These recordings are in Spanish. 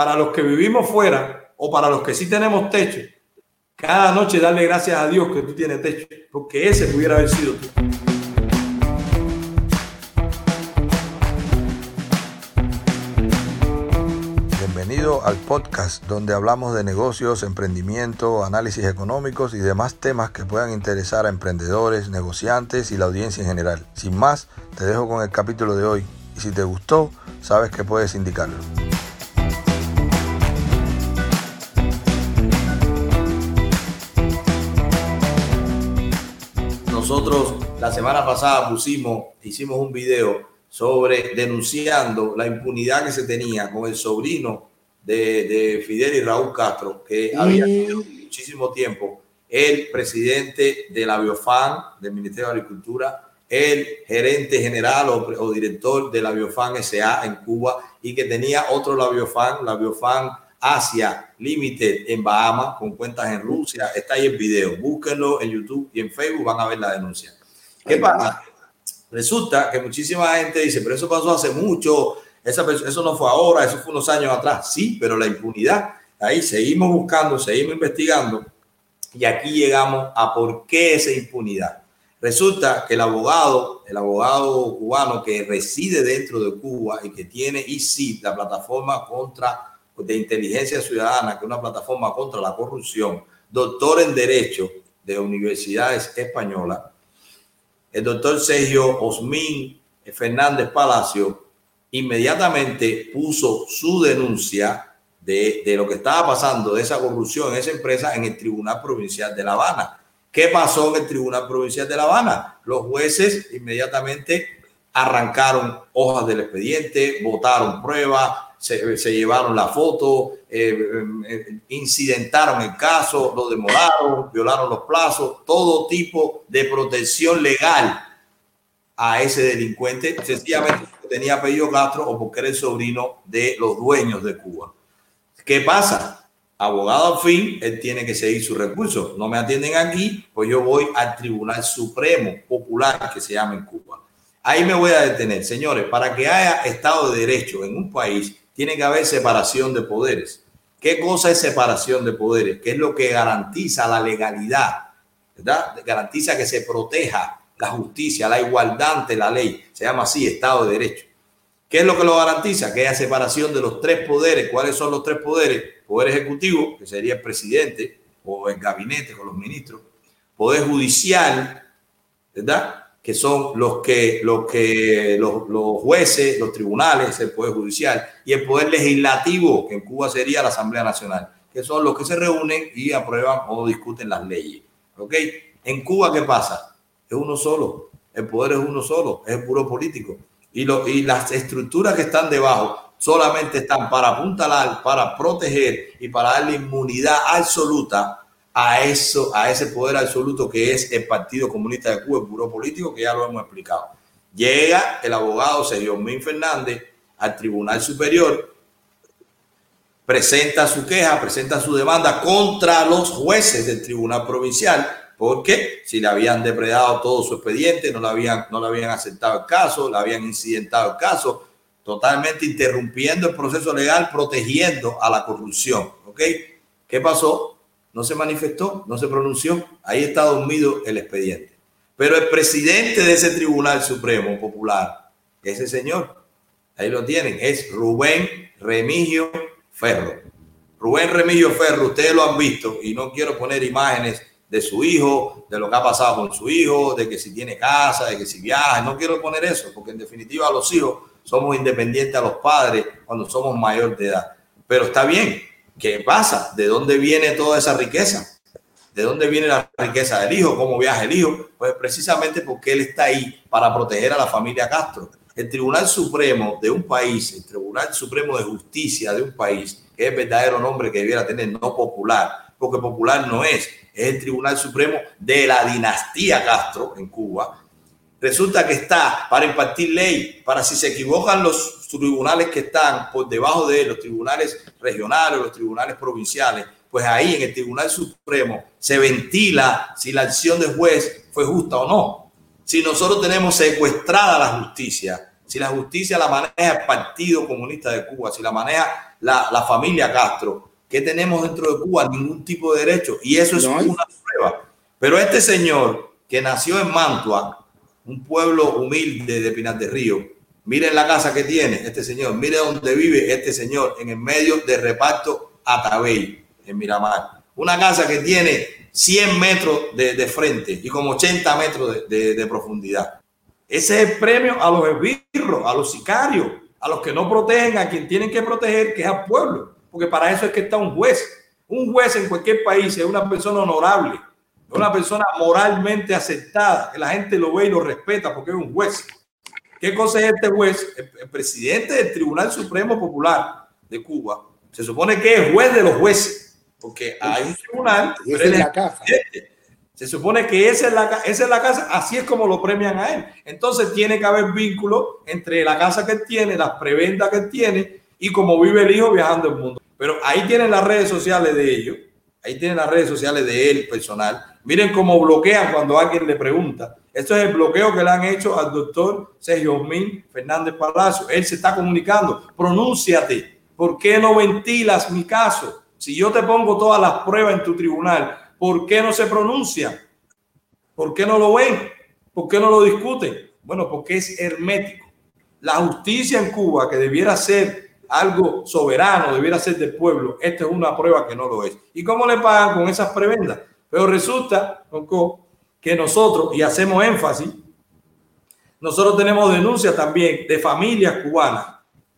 para los que vivimos fuera o para los que sí tenemos techo, cada noche darle gracias a Dios que tú tienes techo, porque ese pudiera haber sido tú. Bienvenido al podcast donde hablamos de negocios, emprendimiento, análisis económicos y demás temas que puedan interesar a emprendedores, negociantes y la audiencia en general. Sin más, te dejo con el capítulo de hoy y si te gustó, sabes que puedes indicarlo. Nosotros la semana pasada pusimos, hicimos un video sobre denunciando la impunidad que se tenía con el sobrino de, Fidel y Raúl Castro, que había sido muchísimo tiempo el presidente de la Biofan, del Ministerio de Agricultura, el gerente general o, director de la Biofan SA en Cuba y que tenía otro la Biofan, la Biofan Asia Limited en Bahamas con cuentas en Rusia. Está ahí el video. Búsquenlo en YouTube y en Facebook, van a ver la denuncia. ¿Qué pasa? Resulta que muchísima gente dice, pero eso pasó hace mucho, esa, eso no fue ahora, eso fue unos años atrás. Sí, pero la impunidad, ahí seguimos buscando, seguimos investigando y aquí llegamos a por qué esa impunidad. Resulta que el abogado, el abogado cubano que reside dentro de Cuba y que tiene ICIP, la plataforma contra de inteligencia ciudadana, que es una plataforma contra la corrupción, doctor en Derecho de universidades españolas, el doctor Sergio Osmín Fernández Palacio, inmediatamente puso su denuncia de, de lo que estaba pasando, de esa corrupción en esa empresa, en el Tribunal Provincial de La Habana ¿Qué pasó en el Tribunal Provincial de La Habana? Los jueces inmediatamente arrancaron hojas del expediente, votaron pruebas, se, llevaron la foto, eh, eh, incidentaron el caso, lo demoraron, violaron los plazos, todo tipo de protección legal a ese delincuente, sencillamente tenía apellido Castro o porque era el sobrino de los dueños de Cuba. ¿Qué pasa? abogado al fin, él tiene que seguir su recurso. No me atienden aquí, pues yo voy al Tribunal Supremo Popular que se llama en Cuba. Ahí me voy a detener. Señores, para que haya Estado de Derecho en un país, tiene que haber separación de poderes. ¿Qué cosa es separación de poderes? ¿Qué es lo que garantiza la legalidad? ¿Verdad? Garantiza que se proteja la justicia, la igualdad ante la ley. Se llama así Estado de Derecho. ¿Qué es lo que lo garantiza? Que haya separación de los tres poderes. ¿Cuáles son los tres poderes? Poder ejecutivo, que sería el presidente o el gabinete con los ministros. Poder judicial, ¿verdad? Que son los que, los, que los, jueces, los tribunales, el poder judicial. Y el poder legislativo, que en Cuba sería la Asamblea Nacional, que son los que se reúnen y aprueban o discuten las leyes. ¿Ok? En Cuba, ¿qué pasa? Es uno solo. El poder es uno solo, es el puro político y, lo, y las estructuras que están debajo solamente están para apuntalar, para proteger y para darle inmunidad absoluta a eso, a ese poder absoluto que es el Partido Comunista de Cuba, el puro político, que ya lo hemos explicado. Llega el abogado Sergio Min Fernández al Tribunal Superior, presenta su queja, presenta su demanda contra los jueces del Tribunal Provincial porque si le habían depredado todo su expediente, no le habían, no habían aceptado el caso, le habían incidentado el caso, totalmente interrumpiendo el proceso legal, protegiendo a la corrupción. ¿Ok? ¿Qué pasó? No se manifestó, no se pronunció. Ahí está dormido el expediente. Pero el presidente de ese Tribunal Supremo Popular, ese señor, ahí lo tienen, es Rubén Remigio Ferro. Rubén Remigio Ferro, ustedes lo han visto y no quiero poner imágenes de su hijo, de lo que ha pasado con su hijo, de que si tiene casa, de que si viaja. No quiero poner eso, porque en definitiva los hijos somos independientes a los padres cuando somos mayor de edad. Pero está bien, ¿qué pasa? ¿De dónde viene toda esa riqueza? ¿De dónde viene la riqueza del hijo? ¿Cómo viaja el hijo? Pues precisamente porque él está ahí para proteger a la familia Castro. El Tribunal Supremo de un país, el Tribunal Supremo de Justicia de un país, que es verdadero nombre que debiera tener, no popular, porque popular no es, es el Tribunal Supremo de la dinastía Castro en Cuba. Resulta que está para impartir ley, para si se equivocan los tribunales que están por debajo de él, los tribunales regionales, los tribunales provinciales, pues ahí en el Tribunal Supremo se ventila si la acción del juez fue justa o no. Si nosotros tenemos secuestrada la justicia, si la justicia la maneja el Partido Comunista de Cuba, si la maneja la, la familia Castro, ¿qué tenemos dentro de Cuba? Ningún tipo de derecho. Y eso es una prueba. Pero este señor que nació en Mantua, un pueblo humilde de Pinar del Río, miren la casa que tiene este señor, mire dónde vive este señor, en el medio de reparto Atabey, en Miramar. Una casa que tiene 100 metros de, frente y como 80 metros de, de profundidad. Ese es el premio a los esbirros, a los sicarios, a los que no protegen a quien tienen que proteger, que es al pueblo. Porque para eso es que está un juez. Un juez en cualquier país es una persona honorable, una persona moralmente aceptada, que la gente lo ve y lo respeta porque es un juez. ¿Qué cosa es este juez? El, presidente del Tribunal Supremo Popular de Cuba. Se supone que es juez de los jueces, porque hay un tribunal. es la casa. Se supone que esa es, la, esa es la casa, así es como lo premian a él. Entonces tiene que haber vínculo entre la casa que él tiene, las prebendas que él tiene y cómo vive el hijo viajando el mundo. Pero ahí tienen las redes sociales de ellos, ahí tienen las redes sociales de él personal. Miren cómo bloquean cuando alguien le pregunta. Esto es el bloqueo que le han hecho al doctor Sergio Min Fernández Palacio. Él se está comunicando. Pronúnciate. ¿Por qué no ventilas mi caso? Si yo te pongo todas las pruebas en tu tribunal, ¿Por qué no se pronuncia? ¿Por qué no lo ven? ¿Por qué no lo discuten? Bueno, porque es hermético. La justicia en Cuba, que debiera ser algo soberano, debiera ser del pueblo, esta es una prueba que no lo es. ¿Y cómo le pagan con esas prebendas? Pero resulta, que nosotros, y hacemos énfasis, nosotros tenemos denuncias también de familias cubanas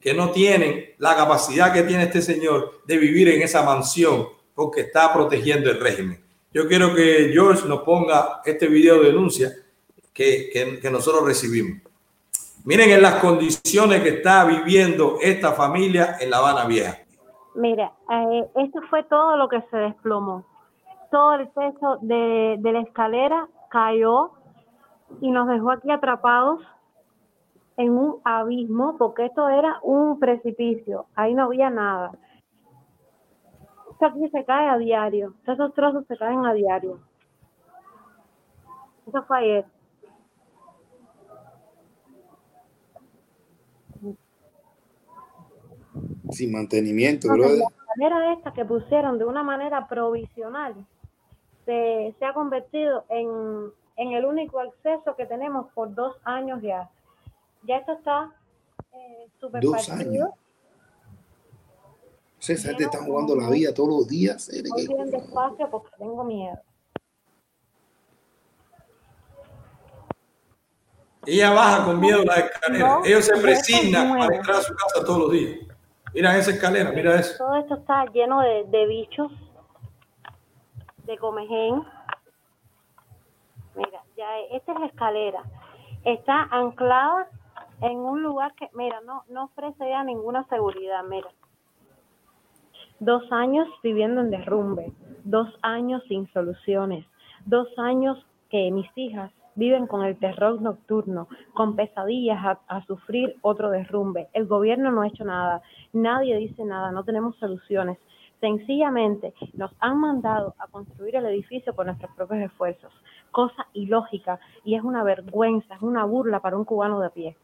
que no tienen la capacidad que tiene este señor de vivir en esa mansión porque está protegiendo el régimen. Yo quiero que George nos ponga este video de denuncia que, que, nosotros recibimos. Miren en las condiciones que está viviendo esta familia en La Habana Vieja. Mira, eh, esto fue todo lo que se desplomó. Todo el peso de, de la escalera cayó y nos dejó aquí atrapados en un abismo, porque esto era un precipicio, ahí no había nada aquí se cae a diario. Esos trozos se caen a diario. Eso fue ayer. Sin mantenimiento, brother. La manera esta que pusieron de una manera provisional se, se ha convertido en, en, el único acceso que tenemos por dos años ya. Ya esto está eh, super Dos años. César te está jugando la vida todos los días. Voy despacio porque tengo miedo. Ella baja con miedo la escalera. Ellos se presignan para entrar a su casa todos los días. Mira esa escalera, mira eso. Todo esto está lleno de, de bichos, de comején. Mira, ya esta es la escalera. Está anclada en un lugar que, mira, no, no ofrece ya ninguna seguridad, mira. Dos años viviendo en derrumbe, dos años sin soluciones, dos años que mis hijas viven con el terror nocturno, con pesadillas a, sufrir otro derrumbe. El gobierno no ha hecho nada, nadie dice nada, no tenemos soluciones. Sencillamente nos han mandado a construir el edificio por nuestros propios esfuerzos, cosa ilógica y es una vergüenza, es una burla para un cubano de pie.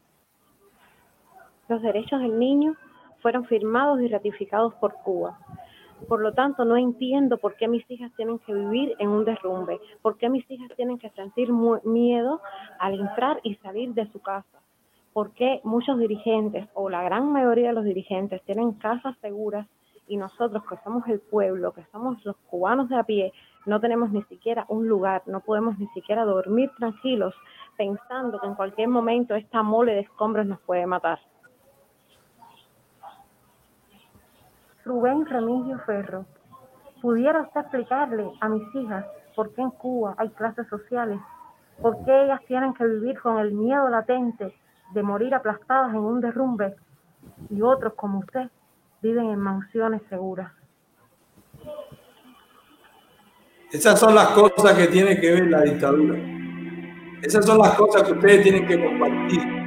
Los derechos del niño fueron firmados y ratificados por Cuba. Por lo tanto, no entiendo por qué mis hijas tienen que vivir en un derrumbe, por qué mis hijas tienen que sentir miedo al entrar y salir de su casa, por qué muchos dirigentes o la gran mayoría de los dirigentes tienen casas seguras y nosotros que somos el pueblo, que somos los cubanos de a pie, no tenemos ni siquiera un lugar, no podemos ni siquiera dormir tranquilos pensando que en cualquier momento esta mole de escombros nos puede matar. Rubén Remigio Ferro, ¿pudiera usted explicarle a mis hijas por qué en Cuba hay clases sociales? ¿Por qué ellas tienen que vivir con el miedo latente de morir aplastadas en un derrumbe y otros como usted viven en mansiones seguras? Esas son las cosas que tiene que ver la dictadura. Esas son las cosas que ustedes tienen que compartir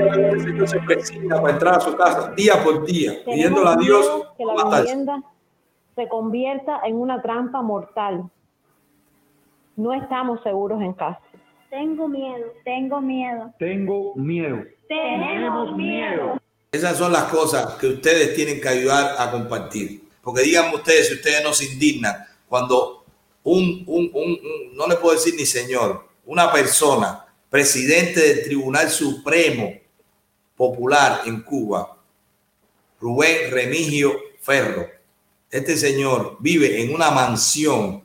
el Señor se presenta para entrar a su casa día por día, pidiéndole a Dios que la vivienda se convierta en una trampa mortal. No estamos seguros en casa. Tengo miedo, tengo miedo. Tengo miedo. Tenemos miedo. Esas son las cosas que ustedes tienen que ayudar a compartir. Porque díganme ustedes si ustedes no se indignan cuando un, un, un, un- no le puedo decir ni señor, una persona, presidente del Tribunal Supremo Popular en Cuba, Rubén Remigio Ferro, este señor vive en una mansión,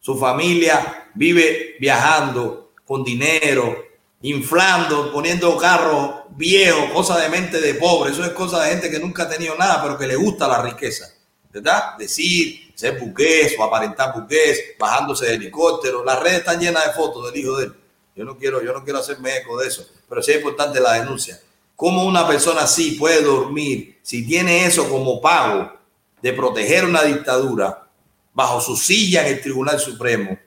su familia vive viajando con dinero, inflando, poniendo carros viejos, cosa de mente de pobre. Eso es cosa de gente que nunca ha tenido nada, pero que le gusta la riqueza. ¿Verdad? Decir, ser buqués o aparentar buqués, bajándose de helicóptero. Las redes están llenas de fotos del hijo de él. Yo no quiero, yo no quiero hacerme eco de eso, pero sí es importante la denuncia. ¿Cómo una persona así puede dormir si tiene eso como pago de proteger una dictadura bajo su silla en el Tribunal Supremo,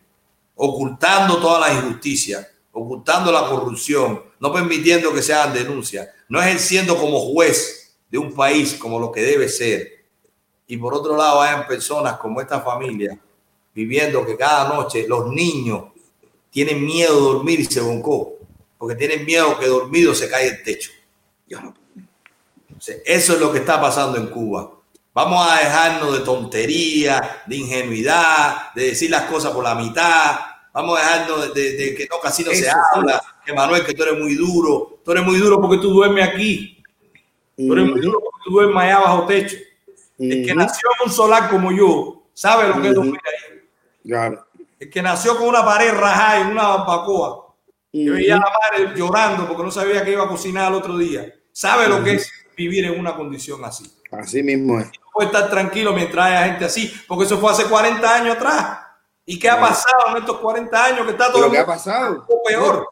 ocultando toda la injusticia, ocultando la corrupción, no permitiendo que se hagan denuncias, no ejerciendo como juez de un país como lo que debe ser? Y por otro lado, hayan personas como esta familia viviendo que cada noche los niños tienen miedo de dormir y se boncó, porque tienen miedo que dormido se caiga el techo. Eso es lo que está pasando en Cuba. Vamos a dejarnos de tontería, de ingenuidad, de decir las cosas por la mitad. Vamos a dejarnos de, de- que no casi no se Eso habla. Que Manuel, que tú eres muy duro. Tú eres muy duro porque tú duermes aquí. Tú eres muy duro porque tú duermes allá bajo techo. El que nació en un solar como yo sabe lo que es dormir ahí. Claro. El que nació con una pared rajada y una barbacoa. Que veía a la madre llorando porque no sabía que iba a cocinar al otro día. Sabe lo que es vivir en una condición así. Así mismo es. No puede estar tranquilo mientras haya gente así, porque eso fue hace 40 años atrás. ¿Y qué ha pasado en estos 40 años que está todo Pero ¿qué ha pasado? peor?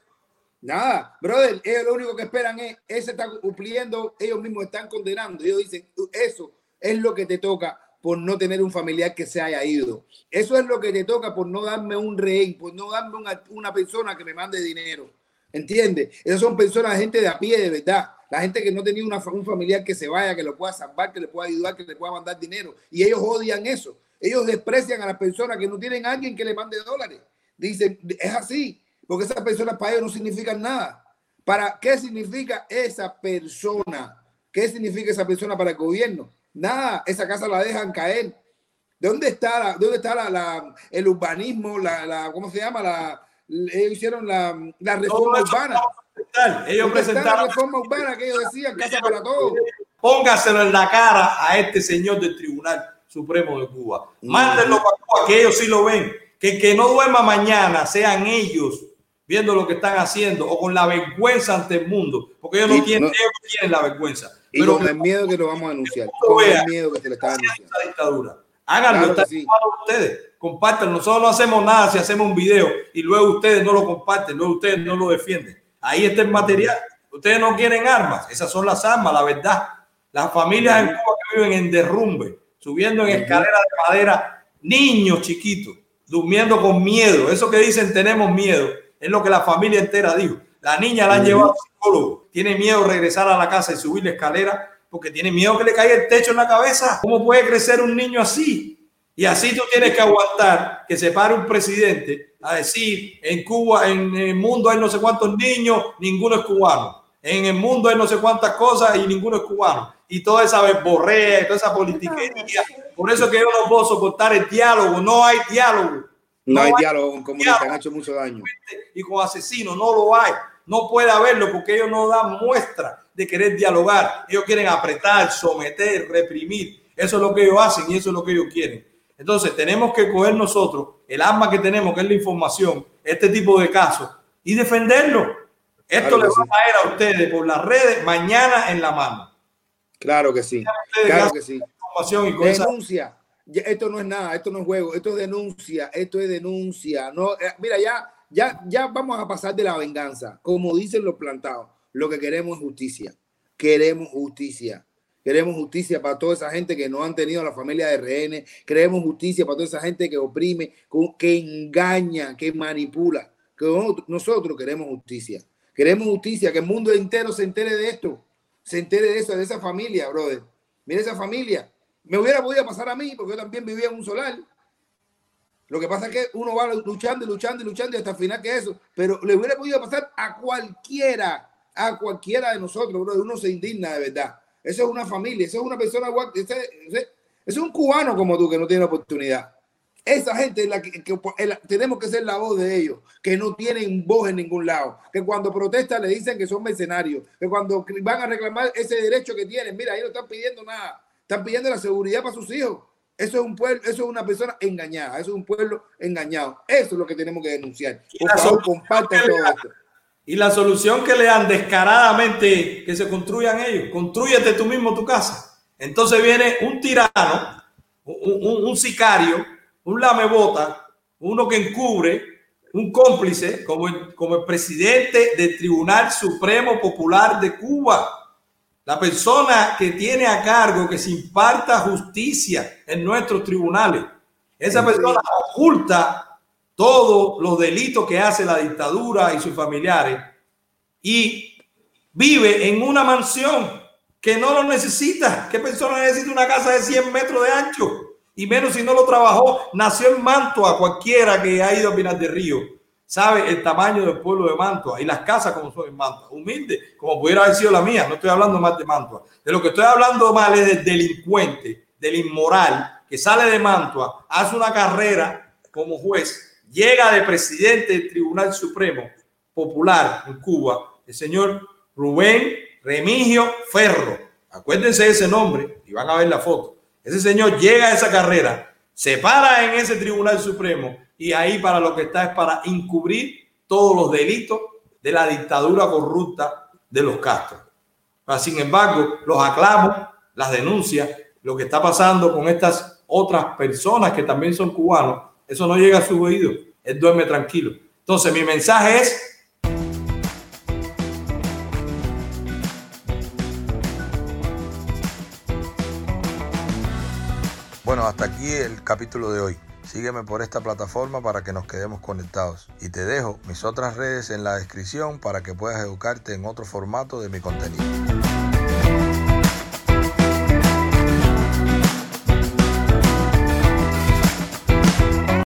Nada, brother, ellos lo único que esperan es, ese está cumpliendo, ellos mismos están condenando. Ellos dicen, eso es lo que te toca por no tener un familiar que se haya ido. Eso es lo que te toca por no darme un rehén, por no darme una, una persona que me mande dinero. ¿Entiendes? Esas son personas, gente de a pie, de verdad. La gente que no tenía una, un familiar que se vaya, que lo pueda salvar, que le pueda ayudar, que le pueda mandar dinero. Y ellos odian eso. Ellos desprecian a las personas que no tienen a alguien que le mande dólares. Dicen, es así, porque esas personas para ellos no significan nada. ¿Para qué significa esa persona? ¿Qué significa esa persona para el gobierno? Nada, esa casa la dejan caer. ¿De dónde está, la, dónde está la, la- el urbanismo? La, la- ¿Cómo se llama? La, ellos hicieron la, la reforma urbana. Ellos ¿Dónde está la presentaron, reforma urbana que ellos decían? Casa para todos. póngaselo en la cara a este señor del Tribunal Supremo de Cuba. Mándenlo para Cuba, que ellos sí lo ven. Que que no duerma mañana sean ellos viendo lo que están haciendo o con la vergüenza ante el mundo, porque ellos no, tienen, no- ellos tienen la vergüenza. Y Pero con que el miedo que lo vamos a denunciar. mundo Con vea el miedo que se le está denunciando. esa dictadura. Háganlo, Claro está sí. ustedes. Compártanlo. Nosotros no hacemos nada si hacemos un video y luego ustedes no lo comparten, luego ustedes no lo defienden. Ahí está el material. Ustedes no quieren armas. Esas son las armas, la verdad. Las familias en Cuba que viven en derrumbe, subiendo en escaleras de madera, niños chiquitos, durmiendo con miedo. Eso que dicen tenemos miedo, es lo que la familia entera dijo. La niña la han llevado al psicólogo. Tiene miedo de regresar a la casa y subir la escalera porque tiene miedo que le caiga el techo en la cabeza. ¿Cómo puede crecer un niño así? Y así tú tienes que aguantar que se pare un presidente a decir en Cuba, en el mundo hay no sé cuántos niños, ninguno es cubano. En el mundo hay no sé cuántas cosas y ninguno es cubano. Y toda esa borrea, toda esa politiquería. Por eso que yo no puedo soportar el diálogo. No hay diálogo. No, hay hay diálogo con comunistas, han hecho mucho daño. y con asesinos. No lo hay. No puede haberlo porque ellos no dan muestra de querer dialogar. Ellos quieren apretar, someter, reprimir. Eso es lo que ellos hacen y eso es lo que ellos quieren. Entonces tenemos que coger nosotros el arma que tenemos, que es la información, este tipo de casos, y defenderlo. Esto Claro les va sí. a caer a ustedes por las redes mañana en la mano. Claro que sí. Claro que sí. Denuncia. Esto no es nada, esto no es juego, esto es denuncia, esto es denuncia. No, eh, mira, ya, ya, ya vamos a pasar de la venganza. Como dicen los plantados, lo que queremos es justicia. Queremos justicia. Queremos justicia para toda esa gente que no han tenido la familia de rehenes. Queremos justicia para toda esa gente que oprime, que engaña, que manipula. Que nosotros queremos justicia. Queremos justicia, que el mundo entero se entere de esto. Se entere de eso, de esa familia, brother. Mira esa familia. Me hubiera podido pasar a mí, porque yo también vivía en un solar. Lo que pasa es que uno va luchando y luchando y luchando y hasta el final que eso. Pero le hubiera podido pasar a cualquiera, a cualquiera de nosotros, bro. Uno se indigna de verdad. Eso es una familia, eso es una persona igual. Ese, ese, es un cubano como tú que no tiene oportunidad. Esa gente es la que, tenemos que ser la voz de ellos, que no tienen voz en ningún lado, que cuando protestan le dicen que son mercenarios, que cuando van a reclamar ese derecho que tienen, mira, ahí no están pidiendo nada, están pidiendo la seguridad para sus hijos. Eso es un pueblo, eso es una persona engañada, eso es un pueblo engañado. Eso es lo que tenemos que denunciar. Por favor, compartan todo esto. Y la solución que le dan descaradamente que se construyan ellos, construyete tú mismo tu casa. Entonces viene un tirano, un, un, sicario, un lamebota, uno que encubre, un cómplice, como el, como el presidente del Tribunal Supremo Popular de Cuba. La persona que tiene a cargo que se imparta justicia en nuestros tribunales. Esa persona oculta todos los delitos que hace la dictadura y sus familiares y vive en una mansión que no lo necesita. ¿Qué persona necesita una casa de 100 metros de ancho? Y menos si no lo trabajó. Nació en Mantua, cualquiera que ha ido a Pinar de Río sabe el tamaño del pueblo de Mantua y las casas como son en Mantua. Humilde, como pudiera haber sido la mía. No estoy hablando más de Mantua. De lo que estoy hablando mal es del delincuente, del inmoral, que sale de Mantua, hace una carrera como juez, llega de presidente del Tribunal Supremo Popular en Cuba, el señor Rubén Remigio Ferro. Acuérdense de ese nombre y van a ver la foto. Ese señor llega a esa carrera, se para en ese Tribunal Supremo y ahí para lo que está es para encubrir todos los delitos de la dictadura corrupta de los Castro. Sin embargo, los aclamo, las denuncias, lo que está pasando con estas otras personas que también son cubanos, eso no llega a su oído. Él duerme tranquilo. Entonces, mi mensaje es Bueno, hasta aquí el capítulo de hoy. Sígueme por esta plataforma para que nos quedemos conectados. Y te dejo mis otras redes en la descripción para que puedas educarte en otro formato de mi contenido.